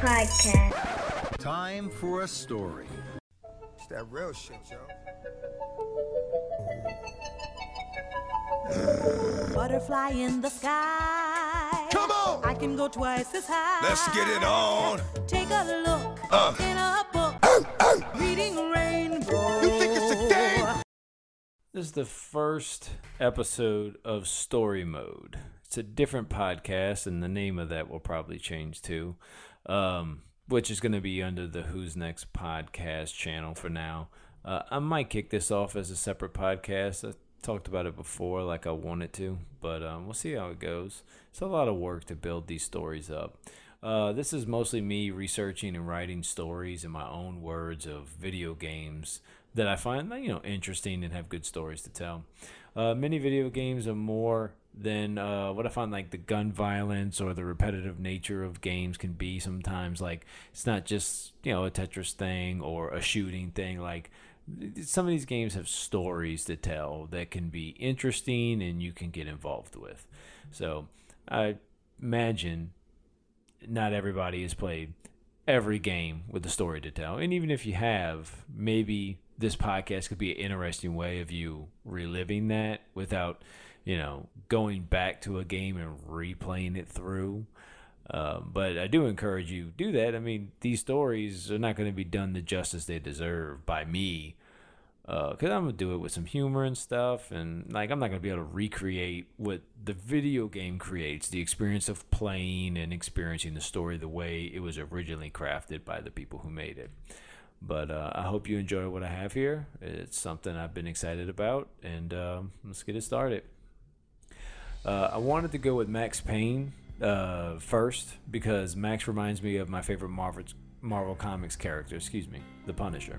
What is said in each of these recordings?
Podcast. Time for a story. It's that real shit, yo. Butterfly in the sky. Come on! I can go twice as high. Let's get it on. Take a look Uh. in a book. Reading rainbow. You think it's a game? This is the first episode of Story Mode. It's a different podcast, and the name of that will probably change too, um, which is going to be under the Who's Next podcast channel for now. Uh, I might kick this off as a separate podcast. I talked about it before, like I wanted to, but um, we'll see how it goes. It's a lot of work to build these stories up. Uh, this is mostly me researching and writing stories in my own words of video games that I find you know interesting and have good stories to tell. Uh, many video games are more than uh, what I find like the gun violence or the repetitive nature of games can be sometimes. Like it's not just you know a Tetris thing or a shooting thing. Like some of these games have stories to tell that can be interesting and you can get involved with. So I imagine not everybody has played every game with a story to tell. And even if you have, maybe this podcast could be an interesting way of you reliving that without, you know, going back to a game and replaying it through. Um, but I do encourage you do that. I mean, these stories are not going to be done the justice they deserve by me because I'm gonna do it with some humor and stuff, and like I'm not gonna be able to recreate what the video game creates, the experience of playing and experiencing the story the way it was originally crafted by the people who made it. But uh, I hope you enjoy what I have here. It's something I've been excited about, and um, let's get it started. Uh, I wanted to go with Max Payne uh, first because Max reminds me of my favorite Marvel Marvel Comics character. Excuse me, the Punisher.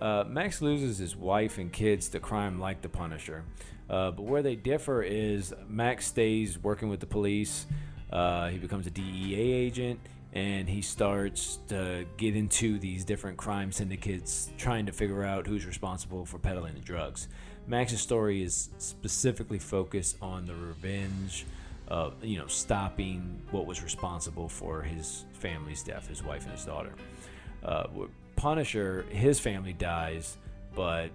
Uh, Max loses his wife and kids to crime like the Punisher. Uh, but where they differ is Max stays working with the police. Uh, he becomes a DEA agent and he starts to get into these different crime syndicates, trying to figure out who's responsible for peddling the drugs. Max's story is specifically focused on the revenge of, you know, stopping what was responsible for his family's death, his wife and his daughter. Uh, Punisher, his family dies, but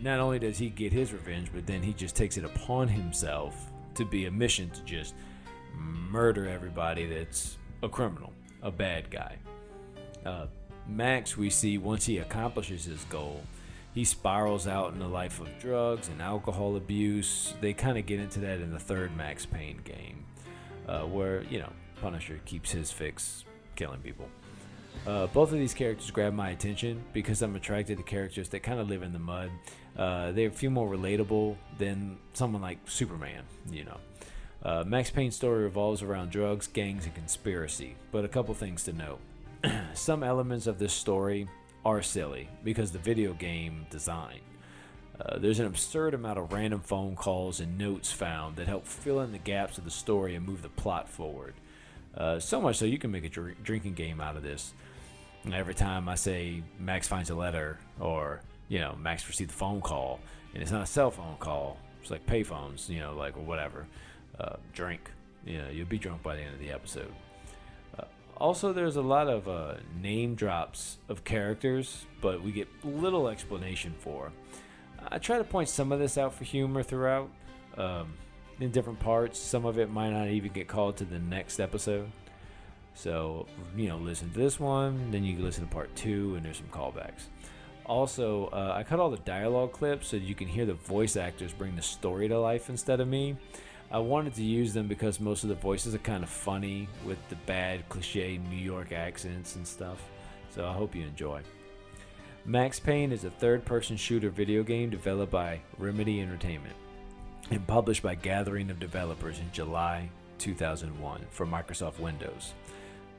not only does he get his revenge, but then he just takes it upon himself to be a mission to just murder everybody that's a criminal, a bad guy. Uh, Max, we see once he accomplishes his goal, he spirals out in a life of drugs and alcohol abuse. They kind of get into that in the third Max Payne game, uh, where, you know, Punisher keeps his fix killing people. Uh, both of these characters grab my attention because I'm attracted to characters that kind of live in the mud. Uh, they feel more relatable than someone like Superman, you know. Uh, Max Payne's story revolves around drugs, gangs, and conspiracy, but a couple things to note. Some elements of this story are silly because the video game design. Uh, there's an absurd amount of random phone calls and notes found that help fill in the gaps of the story and move the plot forward. Uh, so much so you can make a dr- drinking game out of this. And every time I say Max finds a letter or you know Max received a phone call and it's not a cell phone call, it's like payphones, you know, like whatever. Uh, drink, you know, you'll be drunk by the end of the episode. Also, there's a lot of uh, name drops of characters, but we get little explanation for. I try to point some of this out for humor throughout. Um, in different parts. Some of it might not even get called to the next episode. So, you know, listen to this one, then you can listen to part two, and there's some callbacks. Also, uh, I cut all the dialogue clips so you can hear the voice actors bring the story to life instead of me. I wanted to use them because most of the voices are kind of funny with the bad cliche New York accents and stuff. So I hope you enjoy. Max Payne is a third person shooter video game developed by Remedy Entertainment and published by Gathering of Developers in July 2001 for Microsoft Windows.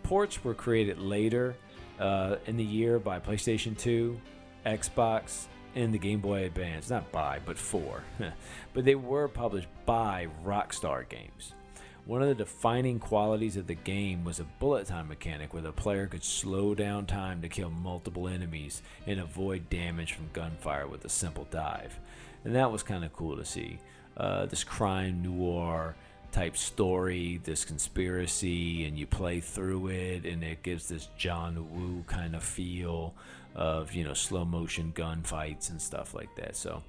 Ports were created later uh, in the year by PlayStation 2, Xbox, and the Game Boy Advance. Not by, but for. but they were published by Rockstar Games. One of the defining qualities of the game was a bullet time mechanic where the player could slow down time to kill multiple enemies and avoid damage from gunfire with a simple dive. And that was kind of cool to see. Uh, this crime noir type story, this conspiracy, and you play through it, and it gives this John Woo kind of feel of you know slow motion gunfights and stuff like that. So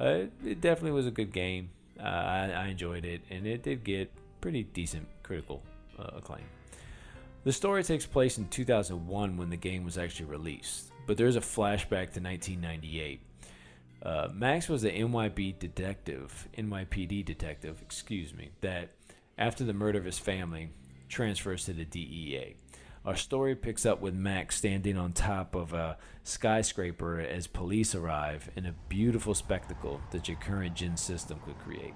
uh, it definitely was a good game. Uh, I, I, enjoyed it, and it did get pretty decent critical uh, acclaim. The story takes place in 2001 when the game was actually released, but there's a flashback to 1998. Uh, Max was an NYB detective, NYPD detective, excuse me, that after the murder of his family transfers to the DEA. Our story picks up with Max standing on top of a skyscraper as police arrive in a beautiful spectacle that your current gen system could create.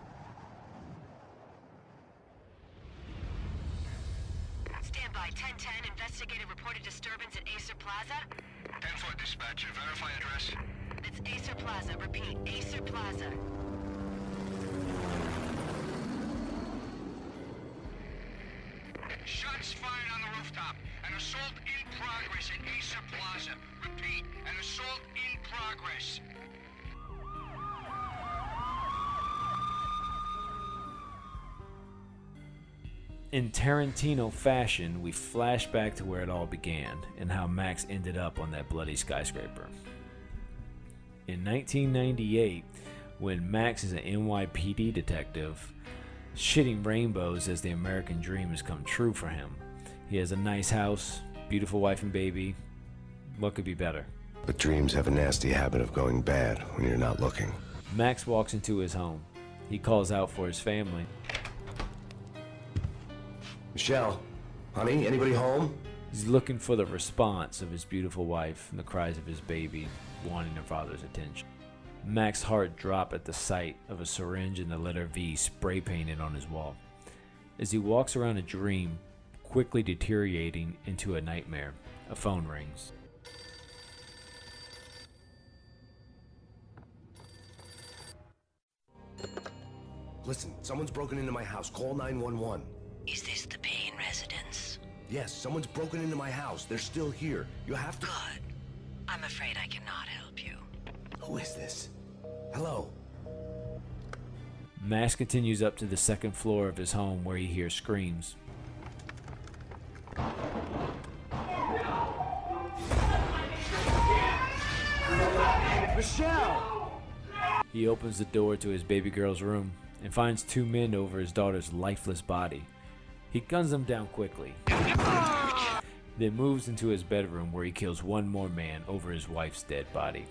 Stand by 1010. Investigated reported disturbance at Aesir Plaza. 10 4 dispatcher. Verify address. It's Aesir Plaza. Repeat, Aesir Plaza. Shots fired on the rooftop. An assault in progress at Aesir Plaza. Repeat, an assault in progress. In Tarantino fashion, we flash back to where it all began and how Max ended up on that bloody skyscraper. In 1998, when Max is an NYPD detective, shitting rainbows as the American dream has come true for him. He has a nice house, beautiful wife and baby. What could be better? But dreams have a nasty habit of going bad when you're not looking. Max walks into his home. He calls out for his family. Michelle, honey, anybody home? He's looking for the response of his beautiful wife and the cries of his baby, wanting their father's attention. Max's heart dropped at the sight of a syringe and the letter V spray painted on his wall. As he walks around a dream, quickly deteriorating into a nightmare, a phone rings. Listen, someone's broken into my house. Call 911. Is this the Payne residence? Yes, someone's broken into my house. They're still here. You have to. Good. I'm afraid I cannot help you. Who is this? Hello? Max continues up to the second floor of his home where he hears screams. Michelle! He opens the door to his baby girl's room and finds two men over his daughter's lifeless body. He guns them down quickly, then moves into his bedroom where he kills one more man over his wife's dead body.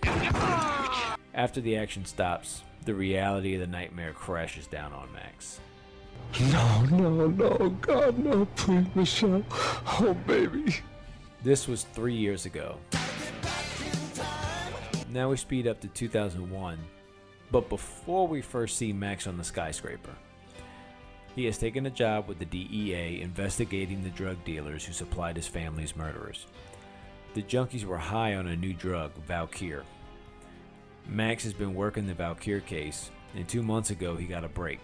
After the action stops, the reality of the nightmare crashes down on Max. No, no, no, God, no, please, Michelle. Oh, baby. This was three years ago. Now we speed up to 2001, but before we first see Max on the skyscraper, he has taken a job with the DEA investigating the drug dealers who supplied his family's murderers. The junkies were high on a new drug, Valkyr. Max has been working the Valkyr case, and two months ago he got a break.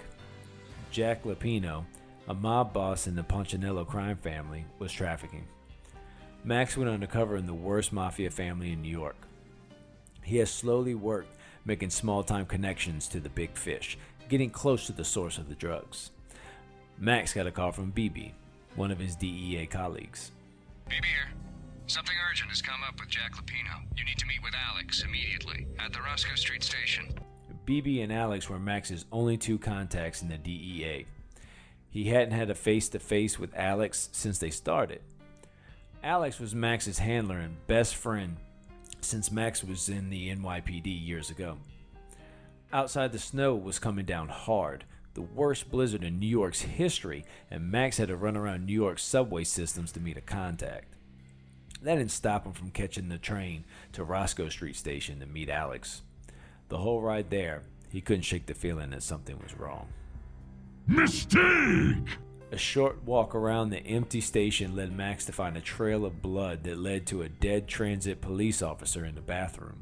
Jack Lupino, a mob boss in the Punchinello crime family, was trafficking. Max went undercover in the worst mafia family in New York. He has slowly worked making small time connections to the big fish, getting close to the source of the drugs. Max got a call from BB, one of his DEA colleagues. BB here. Something urgent has come up with Jack Lupino. You need to meet with Alex immediately at the Roscoe Street station. BB and Alex were Max's only two contacts in the DEA. He hadn't had a face to face with Alex since they started. Alex was Max's handler and best friend since Max was in the NYPD years ago. Outside, the snow was coming down hard, the worst blizzard in New York's history, and Max had to run around New York's subway systems to meet a contact. That didn't stop him from catching the train to Roscoe Street Station to meet Alex. The whole ride there, he couldn't shake the feeling that something was wrong. Mistake! A short walk around the empty station led Max to find a trail of blood that led to a dead transit police officer in the bathroom.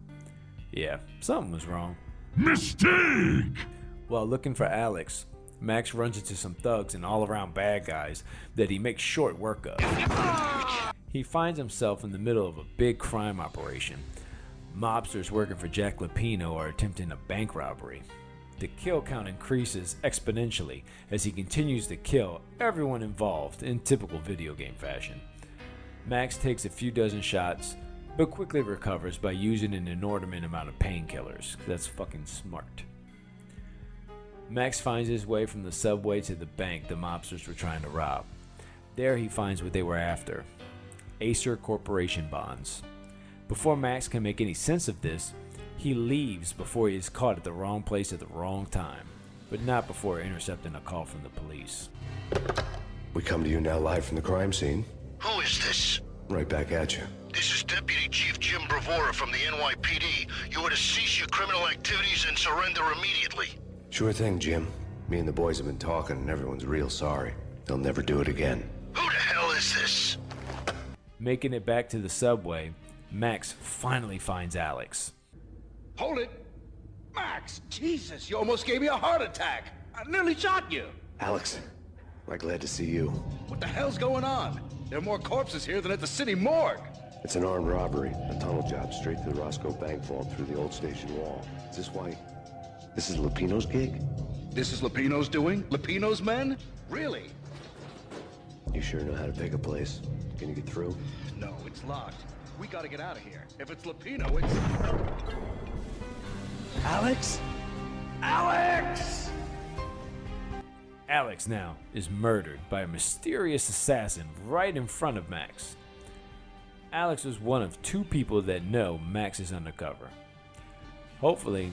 Yeah, something was wrong. Mistake! While looking for Alex, Max runs into some thugs and all around bad guys that he makes short work of. He finds himself in the middle of a big crime operation. Mobsters working for Jack Lupino are attempting a bank robbery. The kill count increases exponentially as he continues to kill everyone involved in typical video game fashion. Max takes a few dozen shots, but quickly recovers by using an inordinate amount of painkillers. That's fucking smart. Max finds his way from the subway to the bank the mobsters were trying to rob. There he finds what they were after Aesir Corporation bonds. Before Max can make any sense of this, he leaves before he is caught at the wrong place at the wrong time, but not before intercepting a call from the police. We come to you now live from the crime scene. Who is this? Right back at you. This is Deputy Chief Jim Bravura from the NYPD. You are to cease your criminal activities and surrender immediately. Sure thing, Jim. Me and the boys have been talking, and everyone's real sorry. They'll never do it again. Who the hell is this? Making it back to the subway, Max finally finds Alex. Hold it! Max, Jesus, you almost gave me a heart attack. I nearly shot you. Alex, I'm glad to see you. What the hell's going on? There are more corpses here than at the city morgue. It's an armed robbery, a tunnel job straight to the Roscoe Bank vault through the old station wall. Is this why? This is Lupino's gig? This is Lupino's doing? Lupino's men? Really? You sure know how to pick a place? Can you get through? No, it's locked. We gotta get out of here. If it's Lupino, it's... Alex? Alex! Alex now is murdered by a mysterious assassin right in front of Max. Alex was one of two people that know Max is undercover. Hopefully,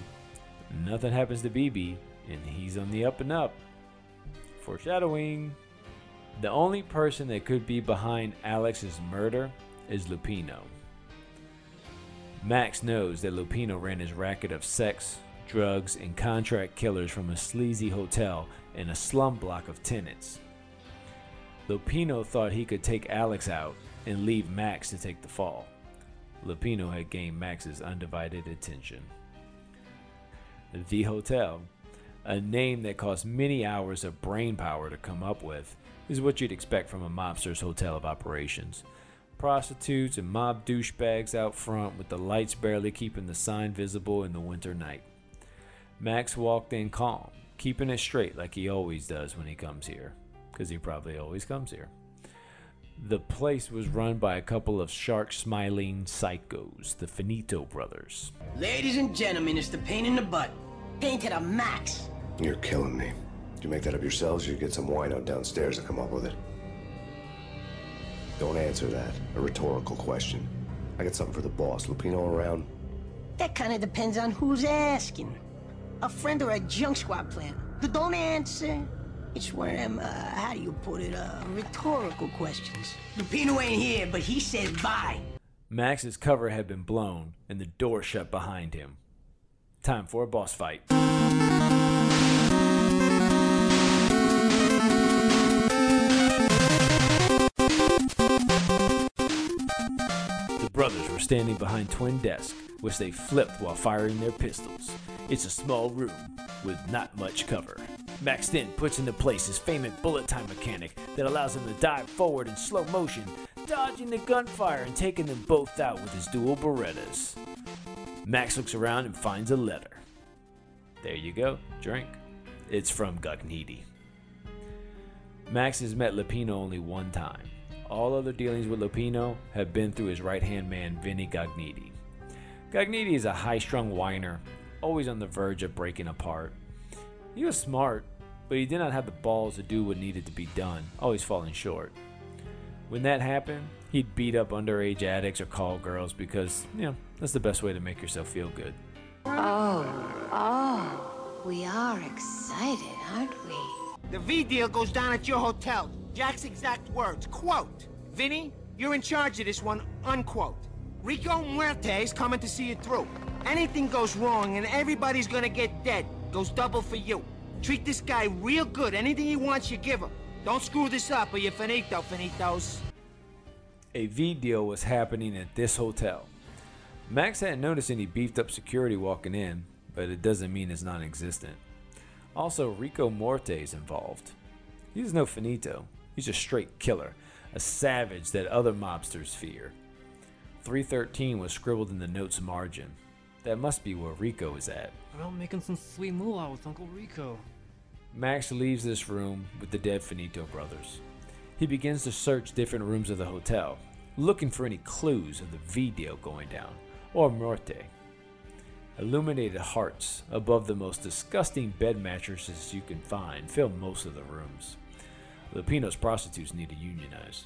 nothing happens to BB and he's on the up and up. Foreshadowing. The only person that could be behind Alex's murder is Lupino. Max knows that Lupino ran his racket of sex, drugs, and contract killers from a sleazy hotel in a slum block of tenants. Lupino thought he could take Alex out and leave Max to take the fall. Lupino had gained Max's undivided attention. The Hotel, a name that cost many hours of brain power to come up with, is what you'd expect from a mobster's hotel of operations. Prostitutes and mob douchebags out front with the lights barely keeping the sign visible in the winter night. Max walked in calm, keeping it straight like he always does when he comes here, because he probably always comes here. The place was run by a couple of shark smiling psychos, the Finito brothers. Ladies and gentlemen, it's the pain in the butt. Pain to the max. You're killing me. Did you make that up yourselves, or you get some wino downstairs to come up with it? Don't answer that. A rhetorical question. I got something for the boss. Lupino around? That kind of depends on who's asking. A friend or a junk squad plan. But don't answer. It's one of them, uh, how do you put it, uh, rhetorical questions. Lupino ain't here, but he said bye. Max's cover had been blown and the door shut behind him. Time for a boss fight. Brothers were standing behind twin desks, which they flipped while firing their pistols. It's a small room with not much cover. Max then puts into place his famous bullet time mechanic that allows him to dive forward in slow motion, dodging the gunfire and taking them both out with his dual Berettas. Max looks around and finds a letter. There you go, drink. It's from Gognitti. Max has met Lupino only one time. All other dealings with Lupino have been through his right hand man, Vinny Gognitti. Gognitti is a high strung whiner, always on the verge of breaking apart. He was smart, but he did not have the balls to do what needed to be done, always falling short. When that happened, he'd beat up underage addicts or call girls because, you know, that's the best way to make yourself feel good. Oh, oh, we are excited, aren't we? The V deal goes down at your hotel. Jack's exact words, quote, Vinny, you're in charge of this one, unquote. Rico Muerte is coming to see it through. Anything goes wrong and everybody's gonna get dead. Goes double for you. Treat this guy real good. Anything he wants, you give him. Don't screw this up or you're finito, finitos. A V deal was happening at this hotel. Max hadn't noticed any beefed up security walking in, but it doesn't mean it's non existent. Also, Rico Muerte is involved. He's no finito, he's a straight killer, a savage that other mobsters fear. 313 was scribbled in the note's margin. That must be where Rico is at. About making some sweet moolah with Uncle Rico. Max leaves this room with the dead Finito brothers. He begins to search different rooms of the hotel, looking for any clues of the video going down, or Muerte. Illuminated hearts above the most disgusting bed mattresses you can find fill most of the rooms. Lupino's prostitutes need to unionize.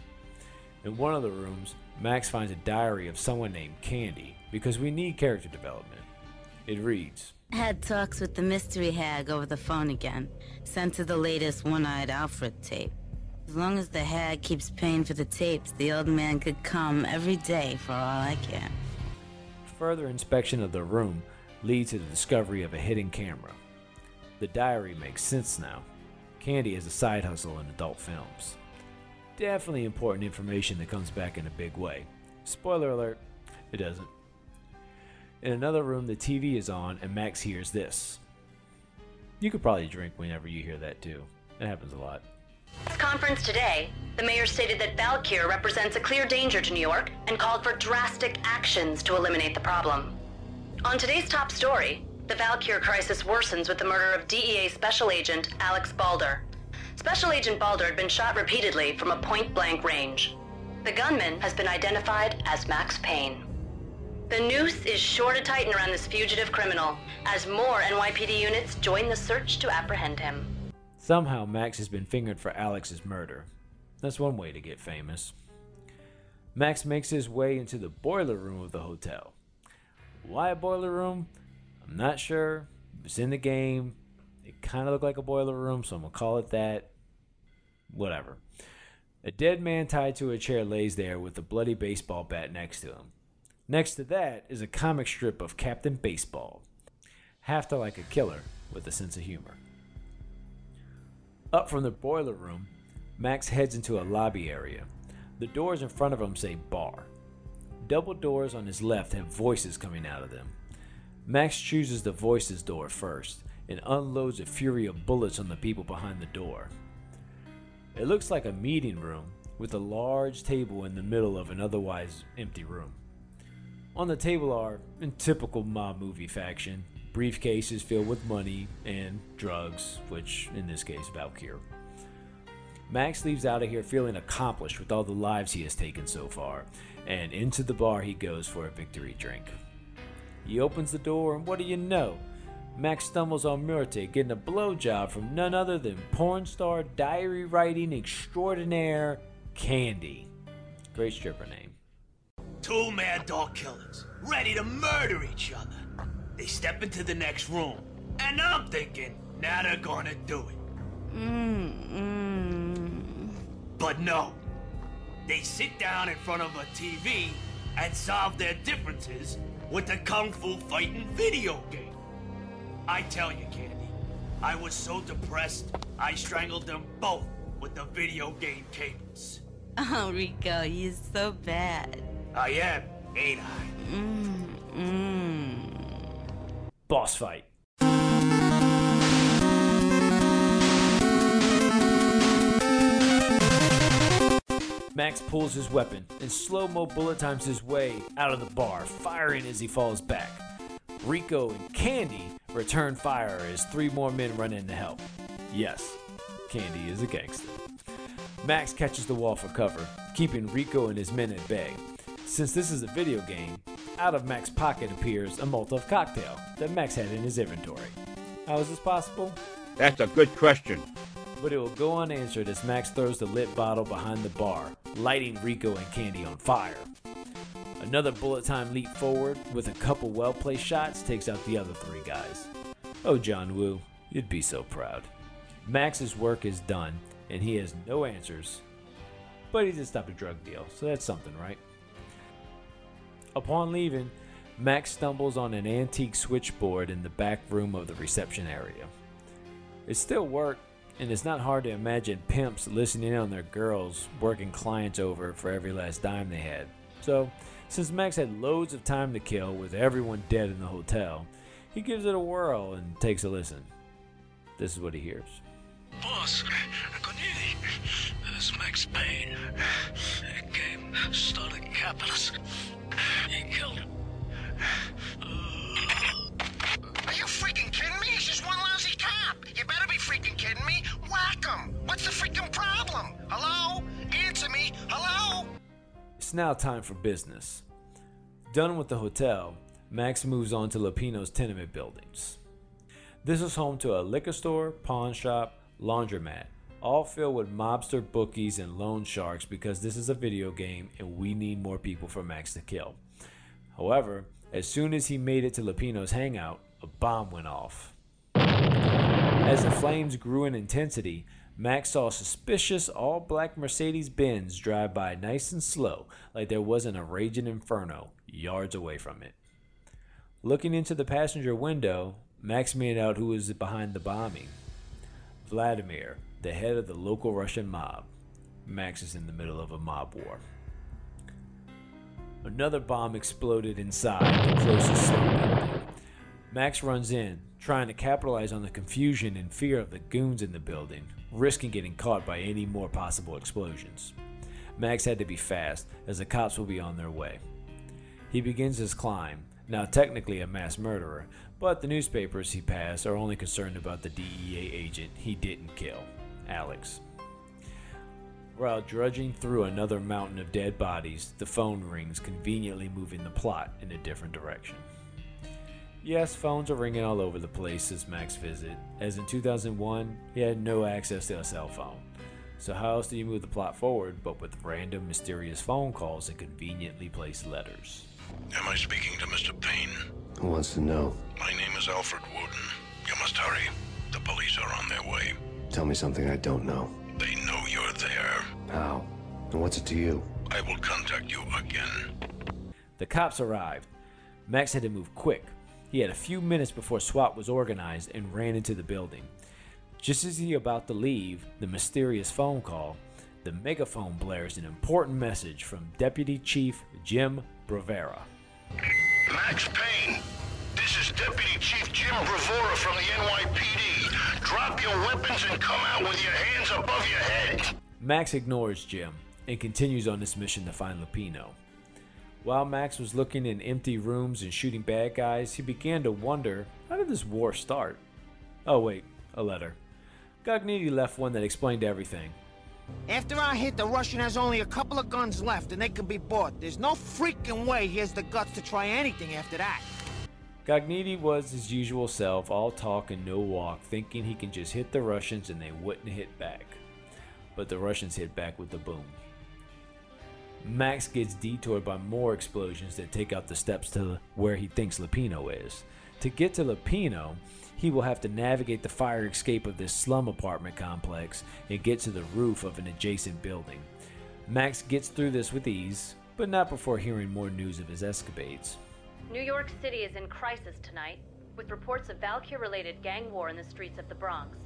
In one of the rooms, Max finds a diary of someone named Candy because we need character development. It reads Had talks with the mystery hag over the phone again, sent to the latest one eyed Alfred tape. As long as the hag keeps paying for the tapes, the old man could come every day for all I care. Further inspection of the room leads to the discovery of a hidden camera. The diary makes sense now. Candy is a side hustle in adult films. Definitely important information that comes back in a big way. Spoiler alert, it doesn't. In another room, the TV is on, and Max hears this. You could probably drink whenever you hear that too. It happens a lot. Conference today, the mayor stated that Valkyr represents a clear danger to New York and called for drastic actions to eliminate the problem. On today's top story, the Valkyr crisis worsens with the murder of DEA Special Agent Alex Balder. Special Agent Balder had been shot repeatedly from a point blank range. The gunman has been identified as Max Payne. The noose is sure to tighten around this fugitive criminal as more NYPD units join the search to apprehend him. Somehow, Max has been fingered for Alex's murder. That's one way to get famous. Max makes his way into the boiler room of the hotel. Why a boiler room? I'm not sure. It's in the game. It kind of looked like a boiler room, so I'm going to call it that. Whatever. A dead man tied to a chair lays there with a bloody baseball bat next to him. Next to that is a comic strip of Captain Baseball. half to like a killer with a sense of humor. Up from the boiler room, Max heads into a lobby area. The doors in front of him say bar. Double doors on his left have voices coming out of them. Max chooses the voices door first and unloads a fury of bullets on the people behind the door. It looks like a meeting room with a large table in the middle of an otherwise empty room. On the table are, in typical mob movie faction, briefcases filled with money and drugs, which in this case, Valkyr. Max leaves out of here feeling accomplished with all the lives he has taken so far, and into the bar he goes for a victory drink. He opens the door, and what do you know? Max stumbles on Muerte getting a blowjob from none other than porn star diary writing extraordinaire Candy. Great stripper name. Two mad dog killers, ready to murder each other. They step into the next room, and I'm thinking, now they're gonna do it. Mm-mm. But no. They sit down in front of a TV and solve their differences with a kung fu fighting video game. I tell you, Candy, I was so depressed, I strangled them both with the video game cables. Oh, Rico, you're so bad. I am, ain't I? Mm-mm. Boss fight. Max pulls his weapon and slow mo bullet times his way out of the bar, firing as he falls back. Rico and Candy return fire as three more men run in to help. Yes, Candy is a gangster. Max catches the wall for cover, keeping Rico and his men at bay. Since this is a video game, out of Max's pocket appears a Molotov cocktail that Max had in his inventory. How is this possible? That's a good question. But it will go unanswered as Max throws the lit bottle behind the bar, lighting Rico and Candy on fire. Another bullet time leap forward with a couple well placed shots takes out the other three guys. Oh, John Woo, you'd be so proud. Max's work is done, and he has no answers. But he did stop a drug deal, so that's something, right? Upon leaving, Max stumbles on an antique switchboard in the back room of the reception area. It still worked, and it's not hard to imagine pimps listening in on their girls working clients over for every last dime they had. So, since Max had loads of time to kill with everyone dead in the hotel, he gives it a whirl and takes a listen. This is what he hears. Boss, I got Corneli, This Max Payne. He came, started capitalist. He killed him. Are you freaking kidding me? He's just one lousy cop. You better be him. What's the freaking problem? Hello? Answer me. Hello? It's now time for business. Done with the hotel, Max moves on to Lupino's tenement buildings. This is home to a liquor store, pawn shop, laundromat, all filled with mobster bookies and loan sharks because this is a video game and we need more people for Max to kill. However, as soon as he made it to Lupino's hangout, a bomb went off. As the flames grew in intensity, Max saw suspicious all black Mercedes Benz drive by nice and slow, like there wasn't a raging inferno yards away from it. Looking into the passenger window, Max made out who was behind the bombing Vladimir, the head of the local Russian mob. Max is in the middle of a mob war. Another bomb exploded inside the closest building. Max runs in, trying to capitalize on the confusion and fear of the goons in the building, risking getting caught by any more possible explosions. Max had to be fast, as the cops will be on their way. He begins his climb, now technically a mass murderer, but the newspapers he passed are only concerned about the DEA agent he didn't kill, Alex. While drudging through another mountain of dead bodies, the phone rings, conveniently moving the plot in a different direction. Yes, phones are ringing all over the place since Mac's visit, as in 2001, he had no access to a cell phone. So, how else do you move the plot forward but with random mysterious phone calls and conveniently placed letters? Am I speaking to Mr. Payne? Who wants to know? My name is Alfred Woden. You must hurry. The police are on their way. Tell me something I don't know. They know you're there. How? And what's it to you? I will contact you again. The cops arrived. Max had to move quick. He had a few minutes before SWAT was organized and ran into the building. Just as he about to leave the mysterious phone call, the megaphone blares an important message from Deputy Chief Jim Bravura. Max Payne, this is Deputy Chief Jim Bravura from the NYPD. Drop your weapons and come out with your hands above your head. Max ignores Jim and continues on this mission to find Lupino. While Max was looking in empty rooms and shooting bad guys, he began to wonder how did this war start? Oh, wait, a letter. Gognitti left one that explained everything. After our hit, the Russian has only a couple of guns left, and they can be bought. There's no freaking way he has the guts to try anything after that. Gognitti was his usual self, all talk and no walk, thinking he can just hit the Russians and they wouldn't hit back. But the Russians hit back with the boom. Max gets detoured by more explosions that take out the steps to where he thinks Lupino is. To get to Lupino, he will have to navigate the fire escape of this slum apartment complex and get to the roof of an adjacent building. Max gets through this with ease, but not before hearing more news of his escapades. New York City is in crisis tonight, with reports of Valkyr related gang war in the streets of the Bronx.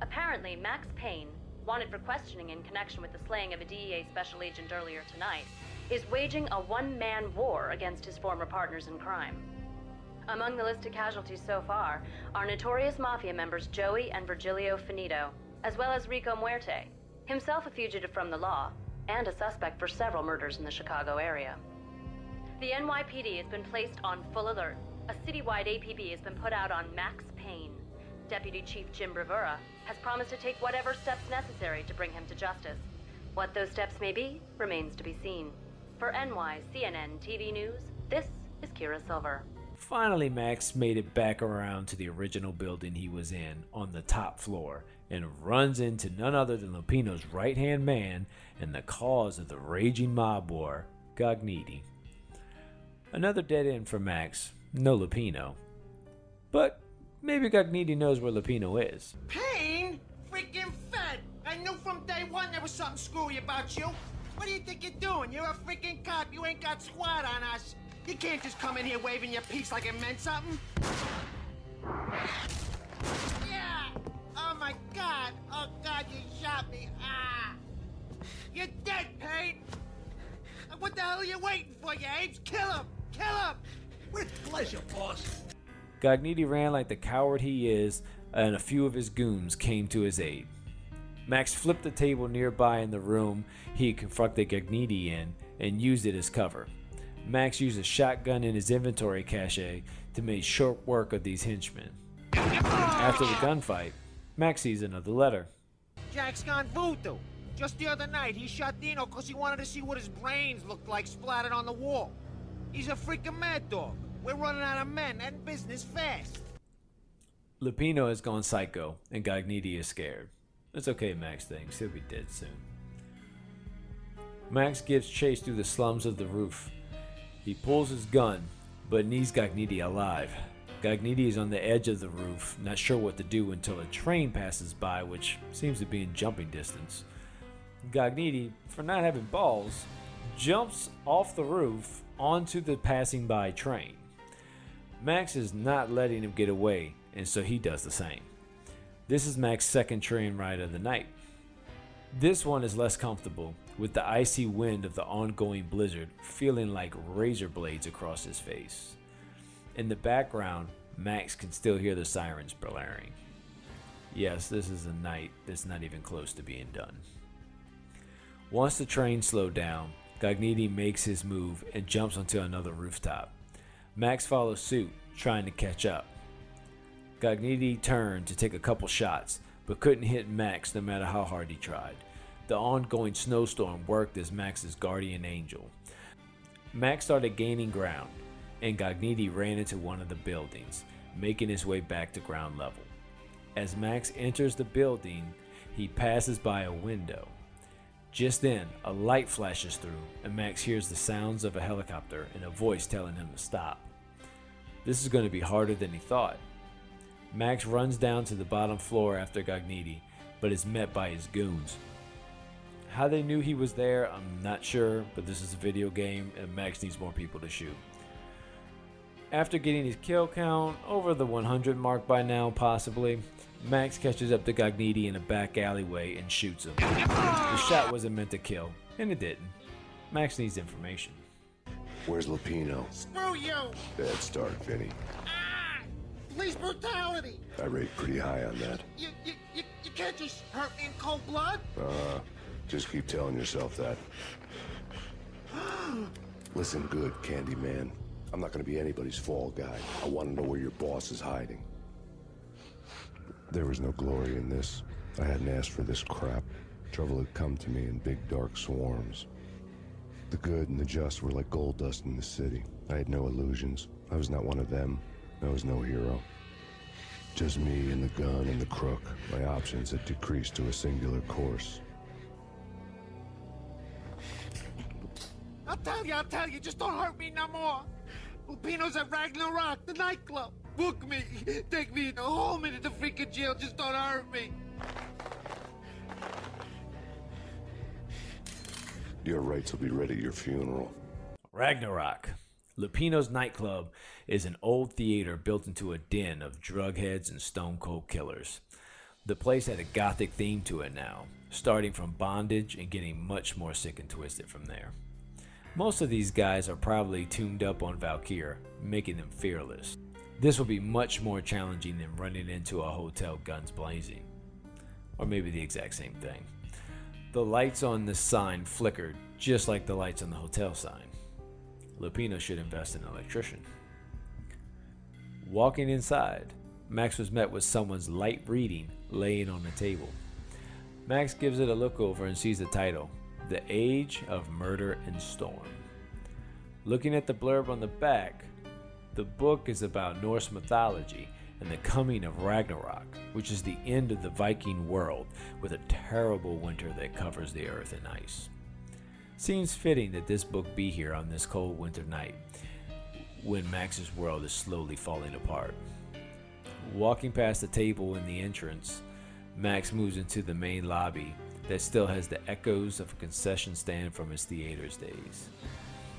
Apparently, Max Payne, wanted for questioning in connection with the slaying of a DEA special agent earlier tonight, is waging a one man war against his former partners in crime. Among the listed casualties so far are notorious mafia members Joey and Virgilio Finito, as well as Rico Muerte, himself a fugitive from the law, and a suspect for several murders in the Chicago area. The NYPD has been placed on full alert. A citywide APB has been put out on Max. Deputy Chief Jim Bravura has promised to take whatever steps necessary to bring him to justice. What those steps may be remains to be seen. For NYCNN TV News, this is Kira Silver. Finally, Max made it back around to the original building he was in on the top floor and runs into none other than Lupino's right hand man and the cause of the raging mob war, Gognitti. Another dead end for Max, no Lupino. But maybe Gognitti knows where Lupino is. Payne? Freaking fed! I knew from day one there was something screwy about you. What do you think you're doing? You're a freaking cop. You ain't got squad on us. You can't just come in here waving your piece like it meant something. Yeah! Oh my god! Oh god, you shot me! Ah! You're dead, Payne! What the hell are you waiting for, you apes? Kill him! Kill him! With pleasure, boss. Gognitti ran like the coward he is, and a few of his goons came to his aid. Max flipped the table nearby in the room he confronted Gognitti in and used it as cover. Max used a shotgun in his inventory cache to make short work of these henchmen. After the gunfight, Max sees another letter. Jack's gone voodoo. Just the other night, he shot Dino because he wanted to see what his brains looked like splattered on the wall. He's a freaking mad dog. We're running out of men and business fast. Lupino has gone psycho, and Gognitti is scared. It's okay, Max thinks. He'll be dead soon. Max gives chase through the slums of the roof. He pulls his gun, but needs Gognitti alive. Gognitti is on the edge of the roof, not sure what to do until a train passes by, which seems to be in jumping distance. Gognitti, for not having balls, jumps off the roof onto the passing by train. Max is not letting him get away, and so he does the same. This is Max's second train ride of the night. This one is less comfortable, with the icy wind of the ongoing blizzard feeling like razor blades across his face. In the background, Max can still hear the sirens blaring. Yes, this is a night that's not even close to being done. Once the train slowed down, Gognitti makes his move and jumps onto another rooftop. Max follows suit, trying to catch up. Gognitti turned to take a couple shots, but couldn't hit Max no matter how hard he tried. The ongoing snowstorm worked as Max's guardian angel. Max started gaining ground, and Gognitti ran into one of the buildings, making his way back to ground level. As Max enters the building, he passes by a window. Just then, a light flashes through, and Max hears the sounds of a helicopter and a voice telling him to stop. This is going to be harder than he thought. Max runs down to the bottom floor after Gognitti, but is met by his goons. How they knew he was there, I'm not sure, but this is a video game and Max needs more people to shoot. After getting his kill count over the 100 mark by now, possibly, Max catches up to Gognitti in a back alleyway and shoots him. The shot wasn't meant to kill, and it didn't. Max needs information. Where's Lupino? Screw you! Bad start, Vinny. Ah! Police brutality! I rate pretty high on that. You, you, you, you can't just hurt me in cold blood? Uh, just keep telling yourself that. Listen good, Candyman. I'm not gonna be anybody's fall guy. I wanna know where your boss is hiding. There was no glory in this. I hadn't asked for this crap. Trouble had come to me in big dark swarms. The good and the just were like gold dust in the city. I had no illusions. I was not one of them. I was no hero. Just me and the gun and the crook. My options had decreased to a singular course. I'll tell you, I'll tell you, just don't hurt me no more. Lupino's at Ragnarok, the nightclub. Book me. Take me in the whole minute to freaking jail, just don't hurt me. Your rights will be ready at your funeral. Ragnarok. Lupino's nightclub is an old theater built into a den of drugheads and stone cold killers. The place had a gothic theme to it now, starting from bondage and getting much more sick and twisted from there. Most of these guys are probably tuned up on Valkyr, making them fearless. This will be much more challenging than running into a hotel guns blazing. Or maybe the exact same thing. The lights on the sign flickered just like the lights on the hotel sign. Lupino should invest in an electrician. Walking inside, Max was met with someone's light reading laying on the table. Max gives it a look over and sees the title The Age of Murder and Storm. Looking at the blurb on the back, the book is about Norse mythology and the coming of Ragnarok, which is the end of the Viking world with a terrible winter that covers the earth in ice. Seems fitting that this book be here on this cold winter night when Max's world is slowly falling apart. Walking past the table in the entrance, Max moves into the main lobby that still has the echoes of a concession stand from his theater's days.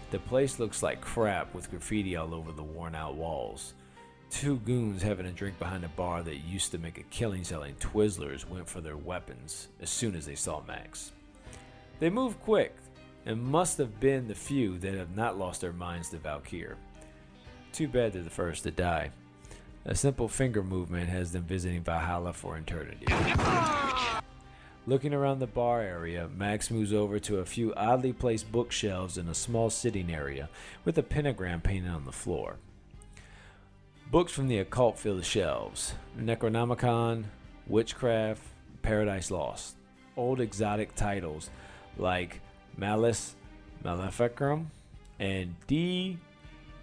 The place looks like crap with graffiti all over the worn out walls. Two goons having a drink behind a bar that used to make a killing selling Twizzlers went for their weapons as soon as they saw Max. They moved quick and must have been the few that have not lost their minds to Valkyr. Too bad they're the first to die. A simple finger movement has them visiting Valhalla for eternity. Looking around the bar area, Max moves over to a few oddly placed bookshelves in a small sitting area with a pentagram painted on the floor. Books from the occult fill the shelves Necronomicon, Witchcraft, Paradise Lost. old exotic titles like Malleus Maleficarum and D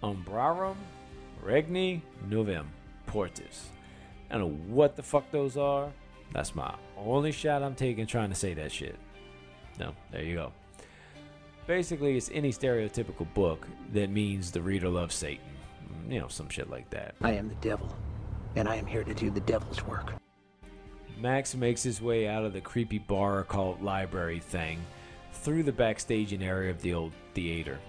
Umbrarum Regni Novem Portis. I don't know what the fuck those are. That's my only shot I'm taking trying to say that shit. No, there you go. Basically, it's any stereotypical book that means the reader loves Satan. Mm, you know, some shit like that. I am the devil, and I am here to do the devil's work. Max makes his way out of the creepy bar called library thing through the backstaging area of the old theater.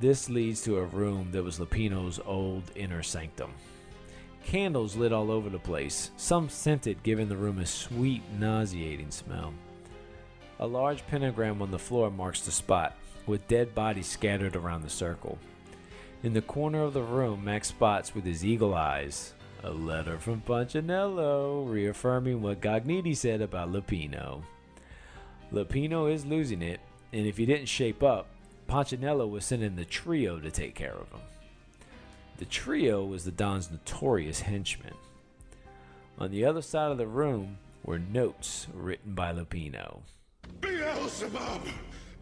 This leads to a room that was Lupino's old inner sanctum. Candles lit all over the place, some scented, giving the room a sweet, nauseating smell. A large pentagram on the floor marks the spot, with dead bodies scattered around the circle. In the corner of the room, Max spots with his eagle eyes a letter from Punchinello reaffirming what Gognitti said about Lupino. Lupino is losing it, and if he didn't shape up, Punchinello was sending the trio to take care of him. The trio was the Don's notorious henchmen. On the other side of the room were notes written by Lupino. Beelzebub,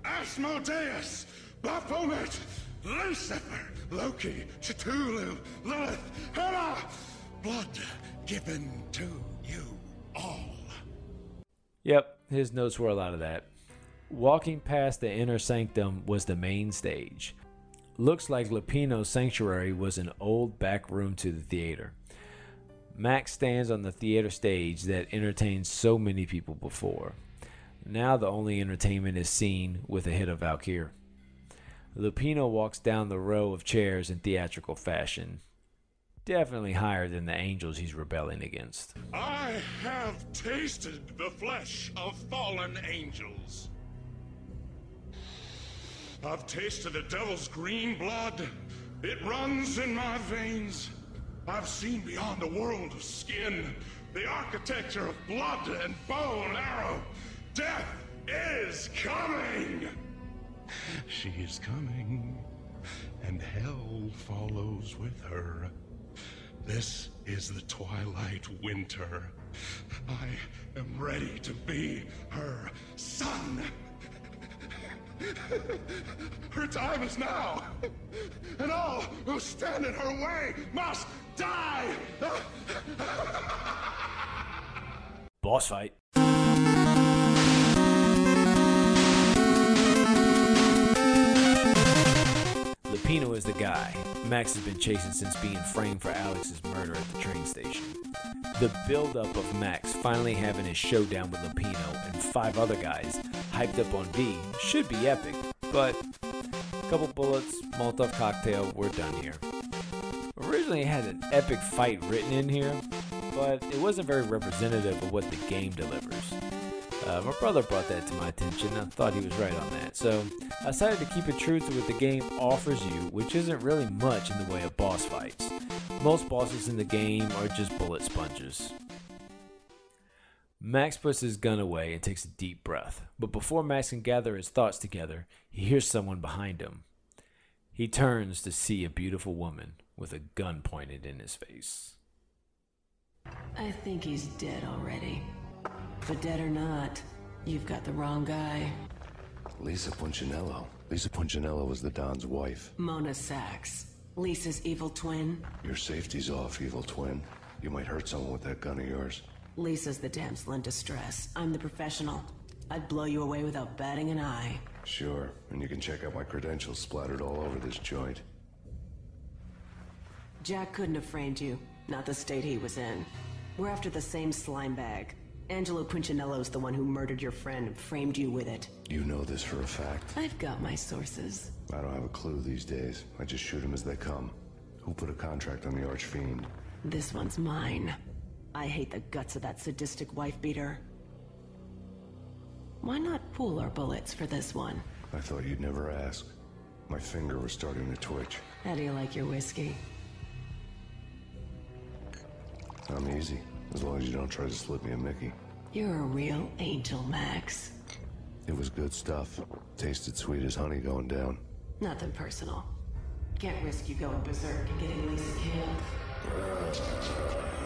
Asmodeus, Baphomet, Lucifer, Loki, Cthulhu, Lilith, Hera, blood given to you all. Yep, his notes were a lot of that. Walking past the inner sanctum was the main stage. Looks like Lupino's sanctuary was an old back room to the theater. Max stands on the theater stage that entertained so many people before. Now the only entertainment is seen with a hit of Valkyr. Lupino walks down the row of chairs in theatrical fashion. Definitely higher than the angels he's rebelling against. I have tasted the flesh of fallen angels. I've tasted the devil's green blood. It runs in my veins. I've seen beyond the world of skin, the architecture of blood and bow and arrow. Death is coming! She is coming, and hell follows with her. This is the twilight winter. I am ready to be her son. Her time is now, and all who stand in her way must die! Boss fight. Lupino is the guy Max has been chasing since being framed for Alex's murder at the train station. The buildup of Max finally having his showdown with Lupino and five other guys, hyped up on V, should be epic, but a couple bullets, Molotov cocktail, we're done here. Originally, it had an epic fight written in here, but it wasn't very representative of what the game delivers. Uh, my brother brought that to my attention. and I thought he was right on that. So I decided to keep it true to what the game offers you, which isn't really much in the way of boss fights. Most bosses in the game are just bullet sponges. Max puts his gun away and takes a deep breath, but before Max can gather his thoughts together, he hears someone behind him. He turns to see a beautiful woman with a gun pointed in his face. I think he's dead already. But dead or not, you've got the wrong guy. Lisa Punchinello. Lisa Punchinello was the Don's wife. Mona Sachs. Lisa's evil twin. Your safety's off, evil twin. You might hurt someone with that gun of yours. Lisa's the damsel in distress. I'm the professional. I'd blow you away without batting an eye. Sure, and you can check out my credentials splattered all over this joint. Jack couldn't have framed you. Not the state he was in. We're after the same slime bag. Angelo Punchinello's the one who murdered your friend and framed you with it. You know this for a fact. I've got my sources. I don't have a clue these days. I just shoot them as they come. Who put a contract on the Archfiend? This one's mine. I hate the guts of that sadistic wife beater. Why not pool our bullets for this one? I thought you'd never ask. My finger was starting to twitch. How do you like your whiskey? I'm easy, as long as you don't try to slip me a Mickey. You're a real angel, Max. It was good stuff. Tasted sweet as honey going down. Nothing personal. Can't risk you going berserk and getting Lisa killed. Uh,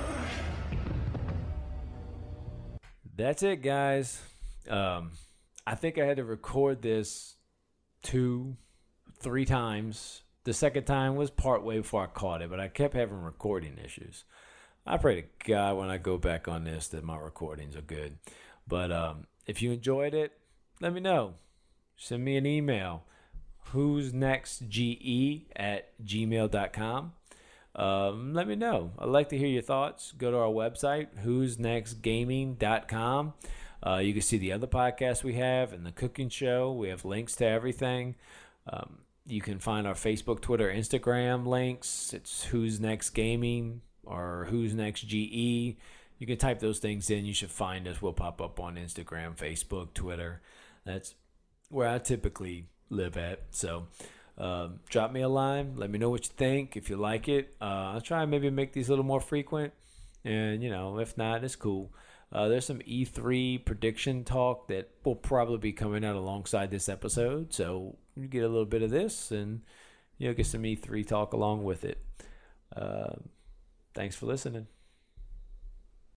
That's it, guys. Um, I think I had to record this two, three times. The second time was part way before I caught it, but I kept having recording issues. I pray to God when I go back on this that my recordings are good. But um, if you enjoyed it, let me know. Send me an email. Who's next ge at gmail.com. Um, let me know. I'd like to hear your thoughts. Go to our website, who's next gaming.com. Uh, you can see the other podcasts we have and the cooking show. We have links to everything. Um, you can find our Facebook, Twitter, Instagram links. It's Who's Next Gaming or Who's Next GE. You can type those things in. You should find us. We'll pop up on Instagram, Facebook, Twitter. That's where I typically live at. So um, drop me a line. Let me know what you think. If you like it, uh, I'll try and maybe make these a little more frequent. And, you know, if not, it's cool. Uh, there's some E3 prediction talk that will probably be coming out alongside this episode. So you get a little bit of this and you'll get some E3 talk along with it. Uh, thanks for listening.